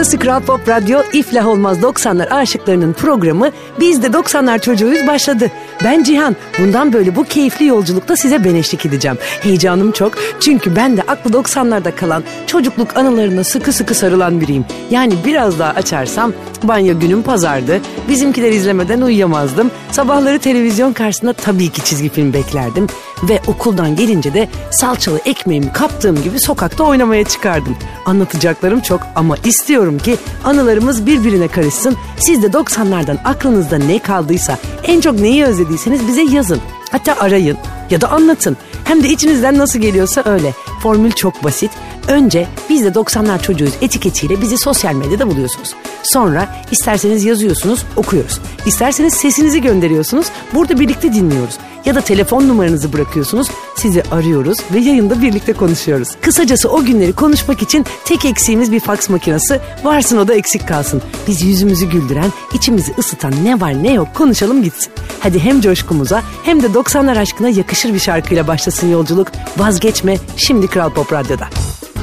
Burası Kral Pop Radyo İflah Olmaz 90'lar aşıklarının programı Biz de 90'lar çocuğuyuz başladı. Ben Cihan. Bundan böyle bu keyifli yolculukta size ben eşlik edeceğim. Heyecanım çok çünkü ben de aklı 90'larda kalan çocukluk anılarına sıkı sıkı sarılan biriyim. Yani biraz daha açarsam banyo günüm pazardı. Bizimkiler izlemeden uyuyamazdım. Sabahları televizyon karşısında tabii ki çizgi film beklerdim. Ve okuldan gelince de salçalı ekmeğimi kaptığım gibi sokakta oynamaya çıkardım. Anlatacaklarım çok ama istiyorum ki anılarımız birbirine karışsın. Siz de 90'lardan aklınızda ne kaldıysa, en çok neyi özlediyseniz bize yazın. Hatta arayın ya da anlatın. Hem de içinizden nasıl geliyorsa öyle. Formül çok basit. Önce biz de 90'lar çocuğuyuz etiketiyle bizi sosyal medyada buluyorsunuz. Sonra isterseniz yazıyorsunuz, okuyoruz. İsterseniz sesinizi gönderiyorsunuz, burada birlikte dinliyoruz. Ya da telefon numaranızı bırakıyorsunuz, sizi arıyoruz ve yayında birlikte konuşuyoruz. Kısacası o günleri konuşmak için tek eksiğimiz bir faks makinesi. Varsın o da eksik kalsın. Biz yüzümüzü güldüren, içimizi ısıtan ne var ne yok konuşalım gitsin. Hadi hem coşkumuza hem de 90'lar aşkına yakışır bir şarkıyla başlasın yolculuk. Vazgeçme şimdi Kral Pop Radyo'da.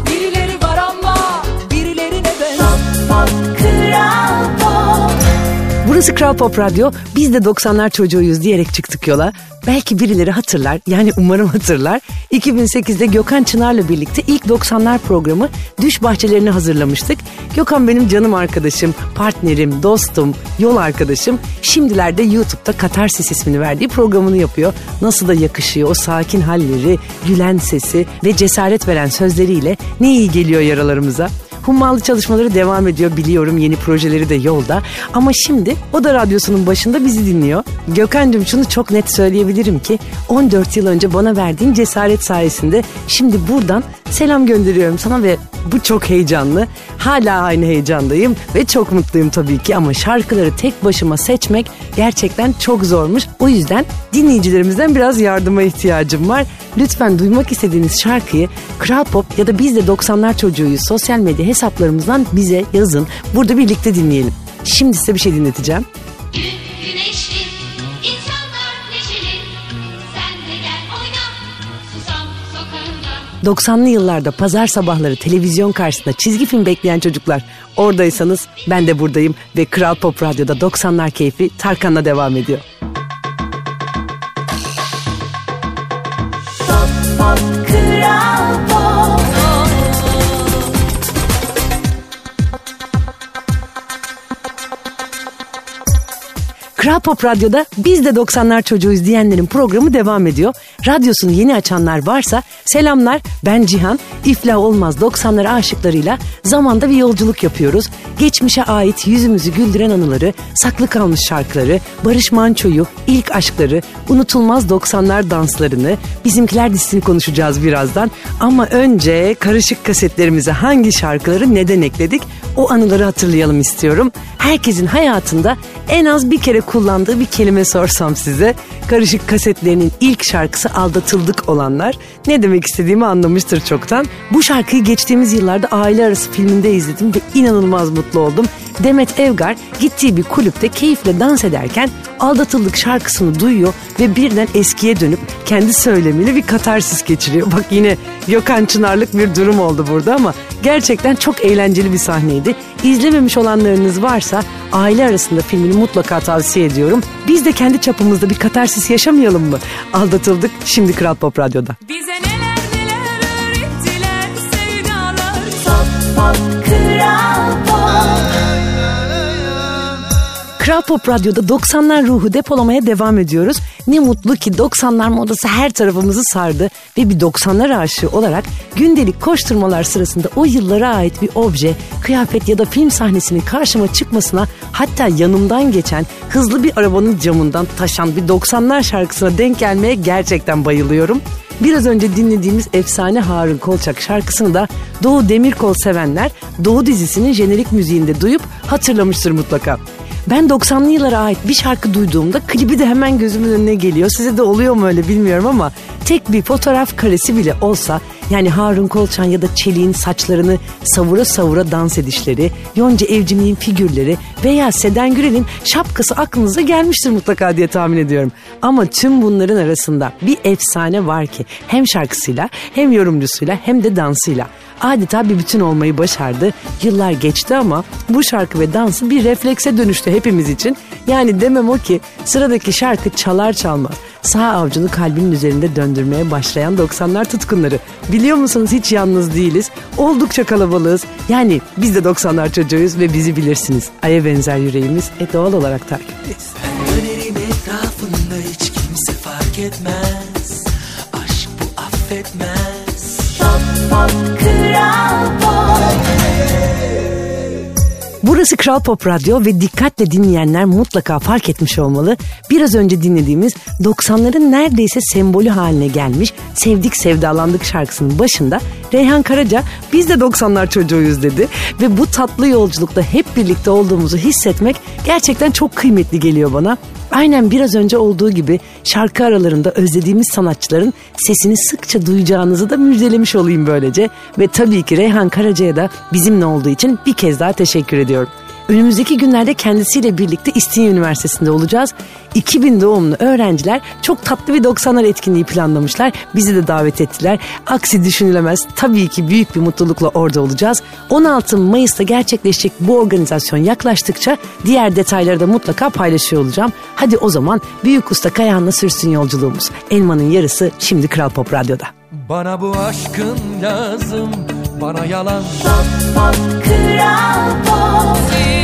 Birileri var ama birileri neden? Pop, pop, kral pop. Burası Kral Pop Radyo. Biz de 90'lar çocuğuyuz diyerek çıktık yola. Belki birileri hatırlar, yani umarım hatırlar. 2008'de Gökhan Çınar'la birlikte ilk 90'lar programı Düş Bahçelerini hazırlamıştık. Gökhan benim canım arkadaşım, partnerim, dostum, yol arkadaşım. Şimdilerde YouTube'da Katarsis ismini verdiği programını yapıyor. Nasıl da yakışıyor o sakin halleri, gülen sesi ve cesaret veren sözleriyle ne iyi geliyor yaralarımıza. Hummalı çalışmaları devam ediyor biliyorum yeni projeleri de yolda. Ama şimdi o da radyosunun başında bizi dinliyor. Gökhan'cığım şunu çok net söyleyebilirim ki 14 yıl önce bana verdiğin cesaret sayesinde şimdi buradan selam gönderiyorum sana ve bu çok heyecanlı. Hala aynı heyecandayım ve çok mutluyum tabii ki ama şarkıları tek başıma seçmek gerçekten çok zormuş. O yüzden dinleyicilerimizden biraz yardıma ihtiyacım var. Lütfen duymak istediğiniz şarkıyı Kral Pop ya da biz de 90'lar çocuğuyuz sosyal medya hesaplarımızdan bize yazın. Burada birlikte dinleyelim. Şimdi size bir şey dinleteceğim. Gün güneşli, insanlar neşeli. Sen de gel oyna, susam sokağında. 90'lı yıllarda pazar sabahları televizyon karşısında çizgi film bekleyen çocuklar oradaysanız ben de buradayım ve Kral Pop Radyo'da 90'lar keyfi Tarkan'la devam ediyor. Kral Pop Radyo'da biz de 90'lar çocuğuyuz diyenlerin programı devam ediyor. Radyosunu yeni açanlar varsa selamlar ben Cihan. İflah olmaz 90'lar aşıklarıyla zamanda bir yolculuk yapıyoruz. Geçmişe ait yüzümüzü güldüren anıları, saklı kalmış şarkıları, Barış Manço'yu, ilk aşkları, unutulmaz 90'lar danslarını, bizimkiler dizisini konuşacağız birazdan. Ama önce karışık kasetlerimize hangi şarkıları neden ekledik o anıları hatırlayalım istiyorum. Herkesin hayatında en az bir kere kullandığı bir kelime sorsam size. Karışık kasetlerinin ilk şarkısı Aldatıldık olanlar. Ne demek istediğimi anlamıştır çoktan. Bu şarkıyı geçtiğimiz yıllarda aile arası filminde izledim ve inanılmaz mutlu oldum. Demet Evgar gittiği bir kulüpte keyifle dans ederken Aldatıldık şarkısını duyuyor ve birden eskiye dönüp kendi söylemiyle bir katarsis geçiriyor. Bak yine Gökhan Çınarlık bir durum oldu burada ama gerçekten çok eğlenceli bir sahneydi. İzlememiş olanlarınız varsa aile arasında filmini mutlaka tavsiye ediyorum. Biz de kendi çapımızda bir katarsis yaşamayalım mı? Aldatıldık şimdi Kral Pop Radyo'da. Bize neler Kral Pop Radyo'da 90'lar ruhu depolamaya devam ediyoruz. Ne mutlu ki 90'lar modası her tarafımızı sardı ve bir 90'lar aşığı olarak gündelik koşturmalar sırasında o yıllara ait bir obje, kıyafet ya da film sahnesinin karşıma çıkmasına hatta yanımdan geçen hızlı bir arabanın camından taşan bir 90'lar şarkısına denk gelmeye gerçekten bayılıyorum. Biraz önce dinlediğimiz efsane Harun Kolçak şarkısını da Doğu Demirkol sevenler Doğu dizisinin jenerik müziğinde duyup hatırlamıştır mutlaka. Ben 90'lı yıllara ait bir şarkı duyduğumda klibi de hemen gözümün önüne geliyor. Size de oluyor mu öyle bilmiyorum ama tek bir fotoğraf karesi bile olsa Yani Harun Kolçan ya da Çelik'in saçlarını savura savura dans edişleri, Yonca Evcimik'in figürleri veya Seden Gürel'in şapkası aklınıza gelmiştir mutlaka diye tahmin ediyorum. Ama tüm bunların arasında bir efsane var ki hem şarkısıyla hem yorumcusuyla hem de dansıyla adeta bir bütün olmayı başardı. Yıllar geçti ama bu şarkı ve dansı bir reflekse dönüştü hepimiz için. Yani demem o ki sıradaki şarkı çalar çalmaz sağ avcunu kalbinin üzerinde döndürmeye başlayan 90'lar tutkunları. Biliyor musunuz hiç yalnız değiliz. Oldukça kalabalığız. Yani biz de 90'lar çocuğuyuz ve bizi bilirsiniz. Aya benzer yüreğimiz e doğal olarak takipteyiz. Dönerim etrafında hiç kimse fark etmez. Aşk bu affetmez. Pop pop kral Burası Kral Pop Radyo ve dikkatle dinleyenler mutlaka fark etmiş olmalı. Biraz önce dinlediğimiz 90'ların neredeyse sembolü haline gelmiş Sevdik Sevdalandık şarkısının başında Reyhan Karaca biz de 90'lar çocuğuyuz dedi. Ve bu tatlı yolculukta hep birlikte olduğumuzu hissetmek gerçekten çok kıymetli geliyor bana. Aynen biraz önce olduğu gibi şarkı aralarında özlediğimiz sanatçıların sesini sıkça duyacağınızı da müjdelemiş olayım böylece. Ve tabii ki Reyhan Karaca'ya da bizimle olduğu için bir kez daha teşekkür ediyorum. Önümüzdeki günlerde kendisiyle birlikte İstinye Üniversitesi'nde olacağız. 2000 doğumlu öğrenciler çok tatlı bir 90'lar etkinliği planlamışlar. Bizi de davet ettiler. Aksi düşünülemez. Tabii ki büyük bir mutlulukla orada olacağız. 16 Mayıs'ta gerçekleşecek bu organizasyon yaklaştıkça diğer detayları da mutlaka paylaşıyor olacağım. Hadi o zaman Büyük Usta Kayahan'la sürsün yolculuğumuz. Elmanın yarısı şimdi Kral Pop Radyo'da. Bana bu aşkın lazım, bana yalan. Pop, pop, kral pop.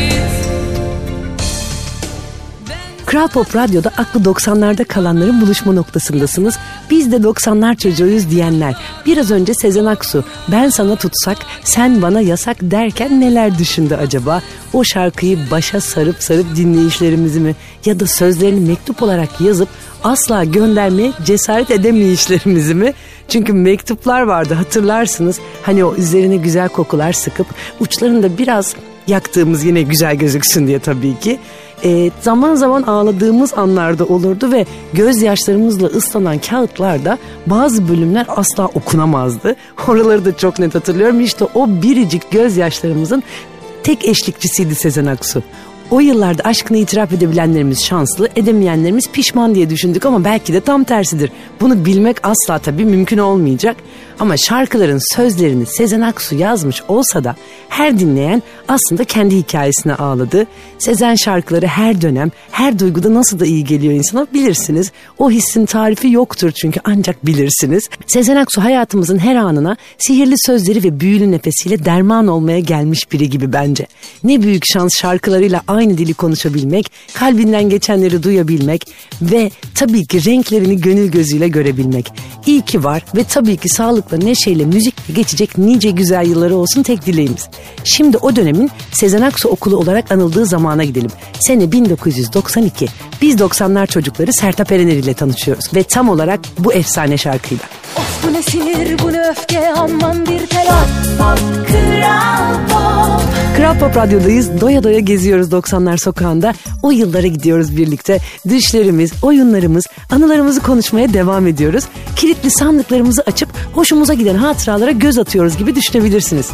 Kral Pop Radyo'da aklı 90'larda kalanların buluşma noktasındasınız. Biz de 90'lar çocuğuyuz diyenler. Biraz önce Sezen Aksu ben sana tutsak sen bana yasak derken neler düşündü acaba? O şarkıyı başa sarıp sarıp dinleyişlerimizi mi ya da sözlerini mektup olarak yazıp asla göndermeye cesaret edemeyişlerimizi mi? Çünkü mektuplar vardı hatırlarsınız. Hani o üzerine güzel kokular sıkıp uçlarında biraz yaktığımız yine güzel gözüksün diye tabii ki e, zaman zaman ağladığımız anlarda olurdu ve gözyaşlarımızla ıslanan kağıtlarda bazı bölümler asla okunamazdı. Oraları da çok net hatırlıyorum. İşte o biricik gözyaşlarımızın tek eşlikçisiydi Sezen Aksu. O yıllarda aşkını itiraf edebilenlerimiz şanslı, edemeyenlerimiz pişman diye düşündük ama belki de tam tersidir. Bunu bilmek asla tabii mümkün olmayacak. Ama şarkıların sözlerini Sezen Aksu yazmış olsa da her dinleyen aslında kendi hikayesine ağladı. Sezen şarkıları her dönem, her duyguda nasıl da iyi geliyor insana bilirsiniz. O hissin tarifi yoktur çünkü ancak bilirsiniz. Sezen Aksu hayatımızın her anına sihirli sözleri ve büyülü nefesiyle derman olmaya gelmiş biri gibi bence. Ne büyük şans şarkılarıyla aynı dili konuşabilmek, kalbinden geçenleri duyabilmek ve tabii ki renklerini gönül gözüyle görebilmek. İyi ki var ve tabii ki sağlıkla, neşeyle, müzikle geçecek nice güzel yılları olsun tek dileğimiz. Şimdi o dönemin Sezen Aksu okulu olarak anıldığı zamana gidelim. Sene 1992. Biz 90'lar çocukları Sertab Erener ile tanışıyoruz ve tam olarak bu efsane şarkıyla. Of bu ne sinir bu ne öfke aman bir telaş Pop Kral Pop Kral Pop Radyo'dayız. Doya doya geziyoruz 90'lar sokağında. O yıllara gidiyoruz birlikte. Düşlerimiz, oyunlarımız, anılarımızı konuşmaya devam ediyoruz. Kilitli sandıklarımızı açıp hoşumuza giden hatıralara göz atıyoruz gibi düşünebilirsiniz.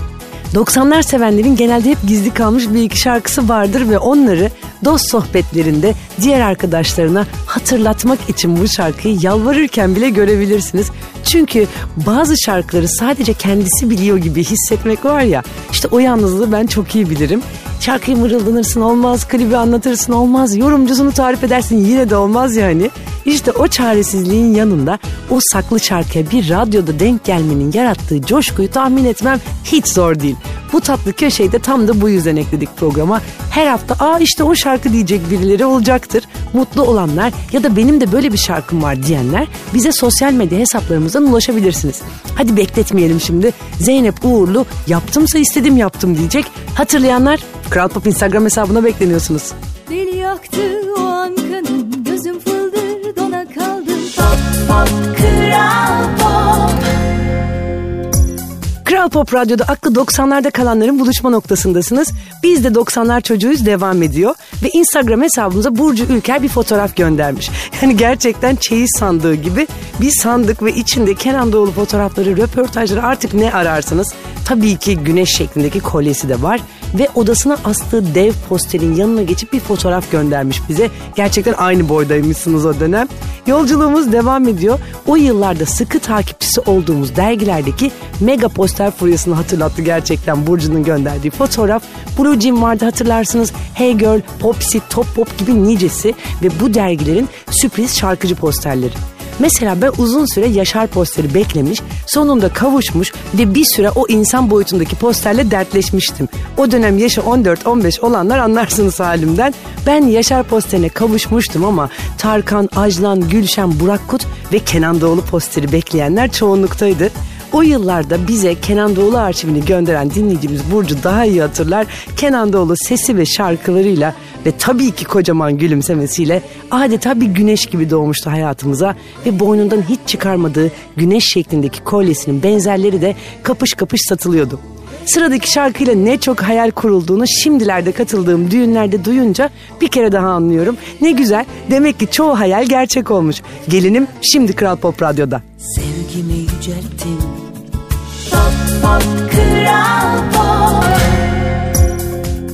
90'lar sevenlerin genelde hep gizli kalmış bir iki şarkısı vardır ve onları dost sohbetlerinde diğer arkadaşlarına hatırlatmak için bu şarkıyı yalvarırken bile görebilirsiniz. Çünkü bazı şarkıları sadece kendisi biliyor gibi hissetmek var ya işte o yalnızlığı ben çok iyi bilirim. Şarkıyı mırıldanırsın olmaz, klibi anlatırsın olmaz, yorumcusunu tarif edersin yine de olmaz yani. İşte o çaresizliğin yanında o saklı şarkıya bir radyoda denk gelmenin yarattığı coşkuyu tahmin etmem hiç zor değil. Bu tatlı köşeyi de tam da bu yüzden ekledik programa. Her hafta aa işte o şarkı diyecek birileri olacaktır. Mutlu olanlar ya da benim de böyle bir şarkım var diyenler bize sosyal medya hesaplarımızdan ulaşabilirsiniz. Hadi bekletmeyelim şimdi. Zeynep Uğurlu yaptımsa istedim yaptım diyecek. Hatırlayanlar Kral Pop Instagram hesabına bekleniyorsunuz. Deli yaktı kral pop Radyo'da aklı 90'larda kalanların buluşma noktasındasınız. Biz de 90'lar çocuğuyuz devam ediyor. Ve Instagram hesabımıza Burcu Ülker bir fotoğraf göndermiş. Yani gerçekten çeyiz sandığı gibi bir sandık ve içinde Kenan Doğulu fotoğrafları, röportajları artık ne ararsanız. Tabii ki güneş şeklindeki kolyesi de var. Ve odasına astığı dev posterin yanına geçip bir fotoğraf göndermiş bize. Gerçekten aynı boydaymışsınız o dönem. Yolculuğumuz devam ediyor. O yıllarda sıkı takipçisi olduğumuz dergilerdeki mega poster furyasını hatırlattı gerçekten Burcu'nun gönderdiği fotoğraf. Blue Jean vardı hatırlarsınız. Hey Girl, Popsy, Top Pop gibi nicesi ve bu dergilerin sürpriz şarkıcı posterleri. Mesela ben uzun süre Yaşar posteri beklemiş, sonunda kavuşmuş ve bir süre o insan boyutundaki posterle dertleşmiştim. O dönem yaşı 14-15 olanlar anlarsınız halimden. Ben Yaşar posterine kavuşmuştum ama Tarkan, Ajlan, Gülşen, Burak Kut ve Kenan Doğulu posteri bekleyenler çoğunluktaydı. O yıllarda bize Kenan Doğulu arşivini gönderen dinleyicimiz Burcu daha iyi hatırlar. Kenan Doğulu sesi ve şarkılarıyla ve tabii ki kocaman gülümsemesiyle adeta bir güneş gibi doğmuştu hayatımıza ve boynundan hiç çıkarmadığı güneş şeklindeki kolyesinin benzerleri de kapış kapış satılıyordu. Sıradaki şarkıyla ne çok hayal kurulduğunu şimdilerde katıldığım düğünlerde duyunca bir kere daha anlıyorum. Ne güzel demek ki çoğu hayal gerçek olmuş. Gelinim şimdi Kral Pop Radyo'da. Sevgimi yücelttin Pop pop kral pop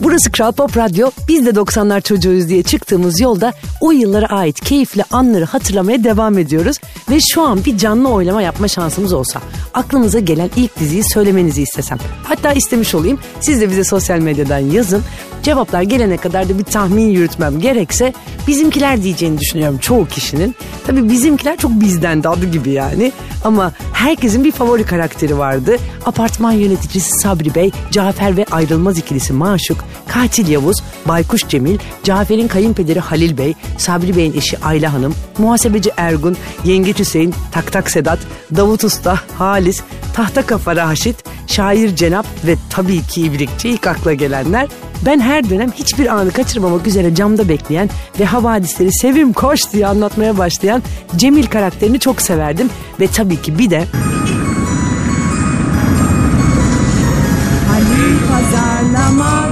Burası Kral Pop Radyo. Biz de 90'lar çocuğuyuz diye çıktığımız yolda o yıllara ait keyifli anları hatırlamaya devam ediyoruz. Ve şu an bir canlı oylama yapma şansımız olsa aklınıza gelen ilk diziyi söylemenizi istesem. Hatta istemiş olayım siz de bize sosyal medyadan yazın. Cevaplar gelene kadar da bir tahmin yürütmem gerekse bizimkiler diyeceğini düşünüyorum çoğu kişinin. Tabii bizimkiler çok bizden de adı gibi yani. Ama herkesin bir favori karakteri vardı. Apartman yöneticisi Sabri Bey, Cafer ve ayrılmaz ikilisi Maşuk, Katil Yavuz, Baykuş Cemil, Cafer'in kayınpederi Halil Bey, Sabri Bey'in eşi Ayla Hanım, muhasebeci Ergun, Yengeç Hüseyin, Taktak Sedat, Davut Usta, Halis, Tahta Kafa Raşit, Şair Cenap ve tabii ki İbrikçi ilk akla gelenler. Ben her dönem hiçbir anı kaçırmamak üzere camda bekleyen ve havadisleri sevim koş diye anlatmaya başlayan Cemil karakterini çok severdim. Ve tabii ki bir de Halil Pazarlama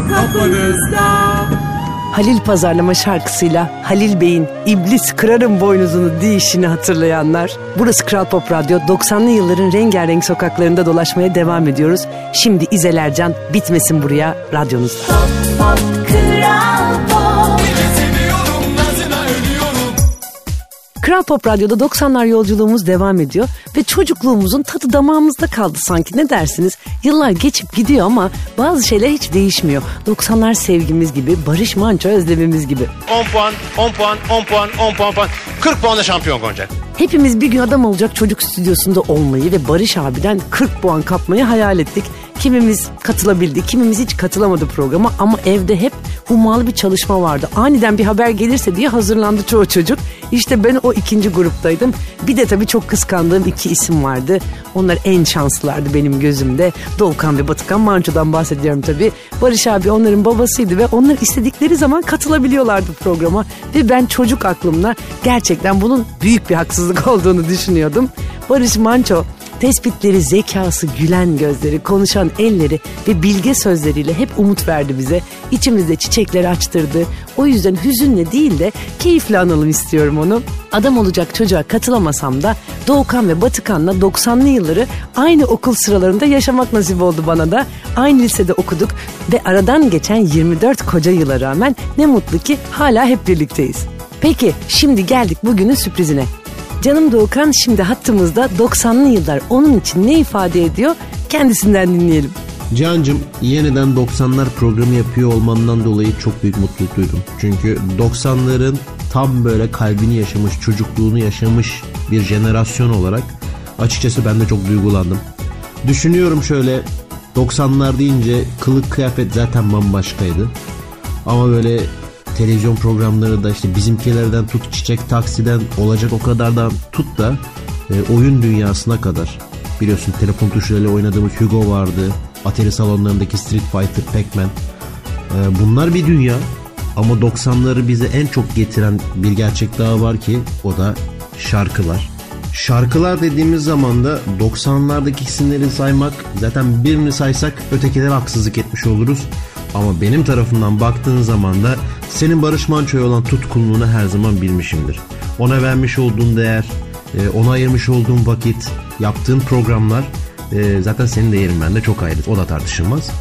şarkısıyla Halil Bey'in İblis Kırarım Boynuzunu deyişini hatırlayanlar. Burası Kral Pop Radyo 90'lı yılların rengarenk sokaklarında dolaşmaya devam ediyoruz. Şimdi İzel Ercan bitmesin buraya radyonuzda. pop kral Kral Pop Radyo'da 90'lar yolculuğumuz devam ediyor ve çocukluğumuzun tadı damağımızda kaldı sanki ne dersiniz? Yıllar geçip gidiyor ama bazı şeyler hiç değişmiyor. 90'lar sevgimiz gibi, Barış Manço özlemimiz gibi. 10 puan, 10 puan, 10 puan, 10 puan, puan. 40 puanla şampiyon Gonca. Hepimiz bir gün adam olacak çocuk stüdyosunda olmayı ve Barış abiden 40 puan kapmayı hayal ettik. Kimimiz katılabildi, kimimiz hiç katılamadı programa ama evde hep hummalı bir çalışma vardı. Aniden bir haber gelirse diye hazırlandı çoğu çocuk. İşte ben o ikinci gruptaydım. Bir de tabii çok kıskandığım iki isim vardı. Onlar en şanslılardı benim gözümde. Doğukan ve Batıkan Manço'dan bahsediyorum tabii. Barış abi onların babasıydı ve onlar istedikleri zaman katılabiliyorlardı programa. Ve ben çocuk aklımla gerçekten bunun büyük bir haksızlık olduğunu düşünüyordum. Barış Manço Tespitleri, zekası, gülen gözleri, konuşan elleri ve bilge sözleriyle hep umut verdi bize. İçimizde çiçekleri açtırdı. O yüzden hüzünle değil de keyifle analım istiyorum onu. Adam olacak çocuğa katılamasam da Doğukan ve Batıkan'la 90'lı yılları aynı okul sıralarında yaşamak nasip oldu bana da. Aynı lisede okuduk ve aradan geçen 24 koca yıla rağmen ne mutlu ki hala hep birlikteyiz. Peki şimdi geldik bugünün sürprizine. Canım Doğukan şimdi hattımızda 90'lı yıllar onun için ne ifade ediyor kendisinden dinleyelim. Cancım yeniden 90'lar programı yapıyor olmandan dolayı çok büyük mutluluk duydum. Çünkü 90'ların tam böyle kalbini yaşamış, çocukluğunu yaşamış bir jenerasyon olarak açıkçası ben de çok duygulandım. Düşünüyorum şöyle 90'lar deyince kılık kıyafet zaten bambaşkaydı. Ama böyle televizyon programları da işte bizimkilerden tut çiçek taksiden olacak o kadardan tut da e, oyun dünyasına kadar. Biliyorsun telefon tuşlarıyla oynadığımız Hugo vardı. Atari salonlarındaki Street Fighter, Pac-Man. E, bunlar bir dünya. Ama 90'ları bize en çok getiren bir gerçek daha var ki o da şarkılar. Şarkılar dediğimiz zaman da 90'lardaki isimleri saymak zaten birini saysak ötekilere haksızlık etmiş oluruz. Ama benim tarafından baktığın zaman da senin Barış Manço'ya olan tutkunluğunu her zaman bilmişimdir. Ona vermiş olduğun değer, e, ona ayırmış olduğun vakit, yaptığın programlar e, zaten senin değerin bende çok ayrı. O da tartışılmaz.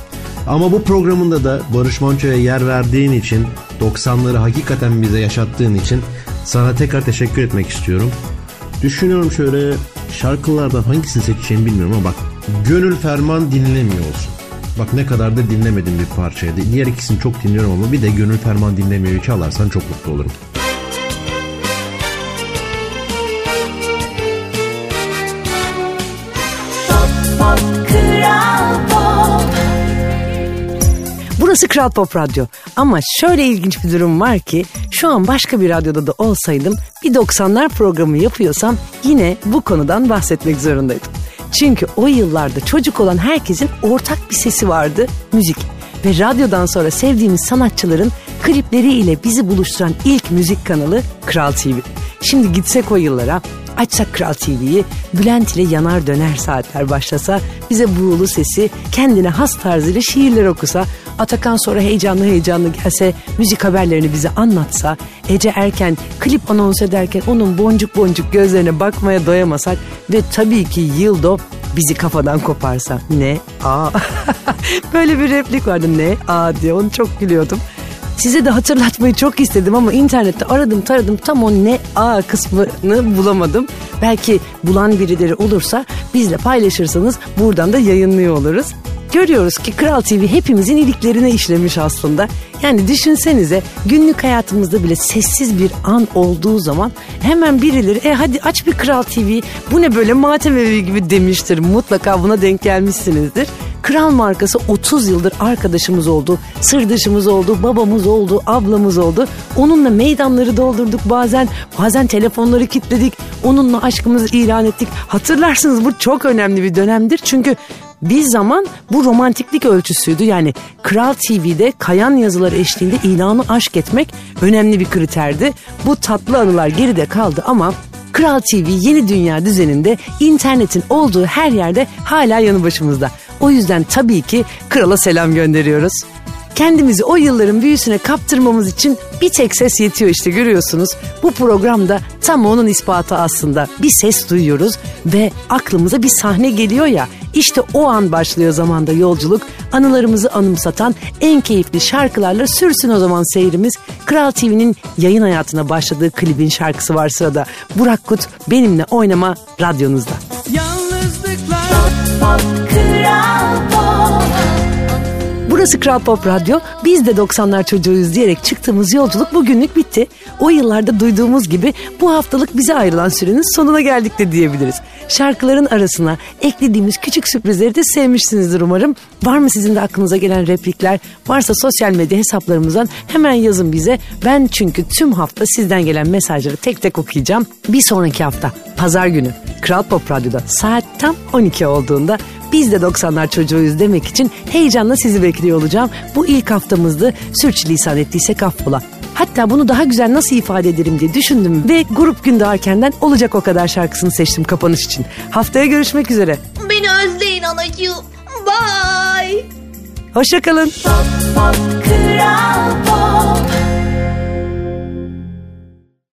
Ama bu programında da Barış Manço'ya yer verdiğin için, 90'ları hakikaten bize yaşattığın için sana tekrar teşekkür etmek istiyorum. Düşünüyorum şöyle şarkılardan hangisini seçeceğimi bilmiyorum ama bak Gönül Ferman dinlemiyor olsun. Bak ne kadar da dinlemedim bir parçaydı. Diğer ikisini çok dinliyorum ama bir de Gönül Ferman dinlemiyor çalarsan çok mutlu olurum. Burası Kral Pop Radyo. Ama şöyle ilginç bir durum var ki şu an başka bir radyoda da olsaydım bir 90'lar programı yapıyorsam yine bu konudan bahsetmek zorundaydım. Çünkü o yıllarda çocuk olan herkesin ortak bir sesi vardı, müzik. Ve radyodan sonra sevdiğimiz sanatçıların klipleriyle bizi buluşturan ilk müzik kanalı Kral TV. Şimdi gitsek o yıllara, açsak Kral TV'yi, Bülent ile yanar döner saatler başlasa, bize buğulu sesi, kendine has tarzıyla şiirler okusa, Atakan sonra heyecanlı heyecanlı gelse, müzik haberlerini bize anlatsa, Ece Erken klip anons ederken onun boncuk boncuk gözlerine bakmaya doyamasak ve tabii ki Yıldo bizi kafadan koparsa. Ne? Aa. Böyle bir replik vardı ne? Aa diye onu çok gülüyordum. Size de hatırlatmayı çok istedim ama internette aradım taradım tam o ne a kısmını bulamadım. Belki bulan birileri olursa bizle paylaşırsanız buradan da yayınlıyor oluruz. Görüyoruz ki Kral TV hepimizin iliklerine işlemiş aslında. Yani düşünsenize günlük hayatımızda bile sessiz bir an olduğu zaman hemen birileri e hadi aç bir Kral TV bu ne böyle matem evi gibi demiştir. Mutlaka buna denk gelmişsinizdir. Kral markası 30 yıldır arkadaşımız oldu, sırdaşımız oldu, babamız oldu, ablamız oldu. Onunla meydanları doldurduk bazen, bazen telefonları kilitledik. Onunla aşkımızı ilan ettik. Hatırlarsınız bu çok önemli bir dönemdir. Çünkü bir zaman bu romantiklik ölçüsüydü. Yani Kral TV'de kayan yazılar eşliğinde ilanı aşk etmek önemli bir kriterdi. Bu tatlı anılar geride kaldı ama Kral TV yeni dünya düzeninde internetin olduğu her yerde hala yanı başımızda. O yüzden tabii ki krala selam gönderiyoruz. Kendimizi o yılların büyüsüne kaptırmamız için bir tek ses yetiyor işte görüyorsunuz. Bu programda tam onun ispatı aslında. Bir ses duyuyoruz ve aklımıza bir sahne geliyor ya. İşte o an başlıyor zamanda yolculuk. Anılarımızı anımsatan en keyifli şarkılarla sürsün o zaman seyrimiz. Kral TV'nin yayın hayatına başladığı klibin şarkısı var sırada. Burak Kut benimle oynama radyonuzda. Burası Kral Pop Radyo. Biz de 90'lar çocuğuyuz diyerek çıktığımız yolculuk bugünlük bitti. O yıllarda duyduğumuz gibi bu haftalık bize ayrılan sürenin sonuna geldik de diyebiliriz. Şarkıların arasına eklediğimiz küçük sürprizleri de sevmişsinizdir umarım. Var mı sizin de aklınıza gelen replikler? Varsa sosyal medya hesaplarımızdan hemen yazın bize. Ben çünkü tüm hafta sizden gelen mesajları tek tek okuyacağım. Bir sonraki hafta pazar günü Kral Pop Radyo'da saat tam 12 olduğunda biz de 90'lar çocuğuyuz demek için heyecanla sizi bekliyor olacağım. Bu ilk haftamızdı. Sürçülisan ettiysek affola. Hatta bunu daha güzel nasıl ifade ederim diye düşündüm ve Grup Günde Arken'den Olacak O Kadar şarkısını seçtim kapanış için. Haftaya görüşmek üzere. Beni özleyin anacığım. Bye. Hoşçakalın. Pop, pop, kral